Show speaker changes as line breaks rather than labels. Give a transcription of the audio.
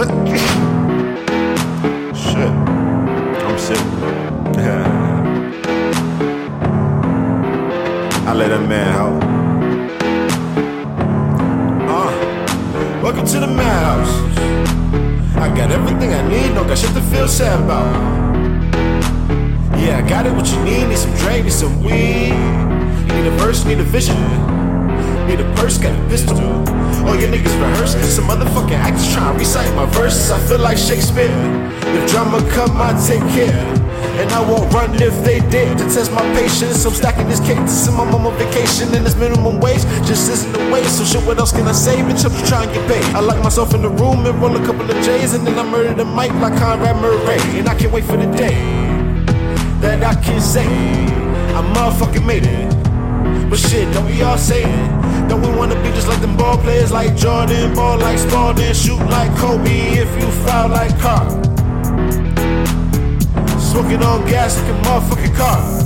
Shit. I'm sick. I let a man out. Uh, welcome to the madhouse. I got everything I need, no got shit to feel sad about. Yeah, I got it, what you need. Need some drink, need some weed. You need a verse, need a vision. Need a purse, got a pistol. All your niggas rehearse. Some motherfucking actors trying to recite my verses. I feel like Shakespeare. If drama come, I take care. And I won't run if they dare to test my patience. I'm stacking this cake to send my mom on vacation, and this minimum wage just isn't the way. So shit, what else can I say? Bitch, I'm just trying to get paid. I lock myself in the room and roll a couple of J's, and then I murder the mic like Conrad Murray. And I can't wait for the day that I can say I motherfucking made it. But shit, don't we all say it? Don't we wanna be just like them ball players like Jordan, ball like Spalding, shoot like Kobe if you foul like Carr. Smoking on gas like a motherfucking car.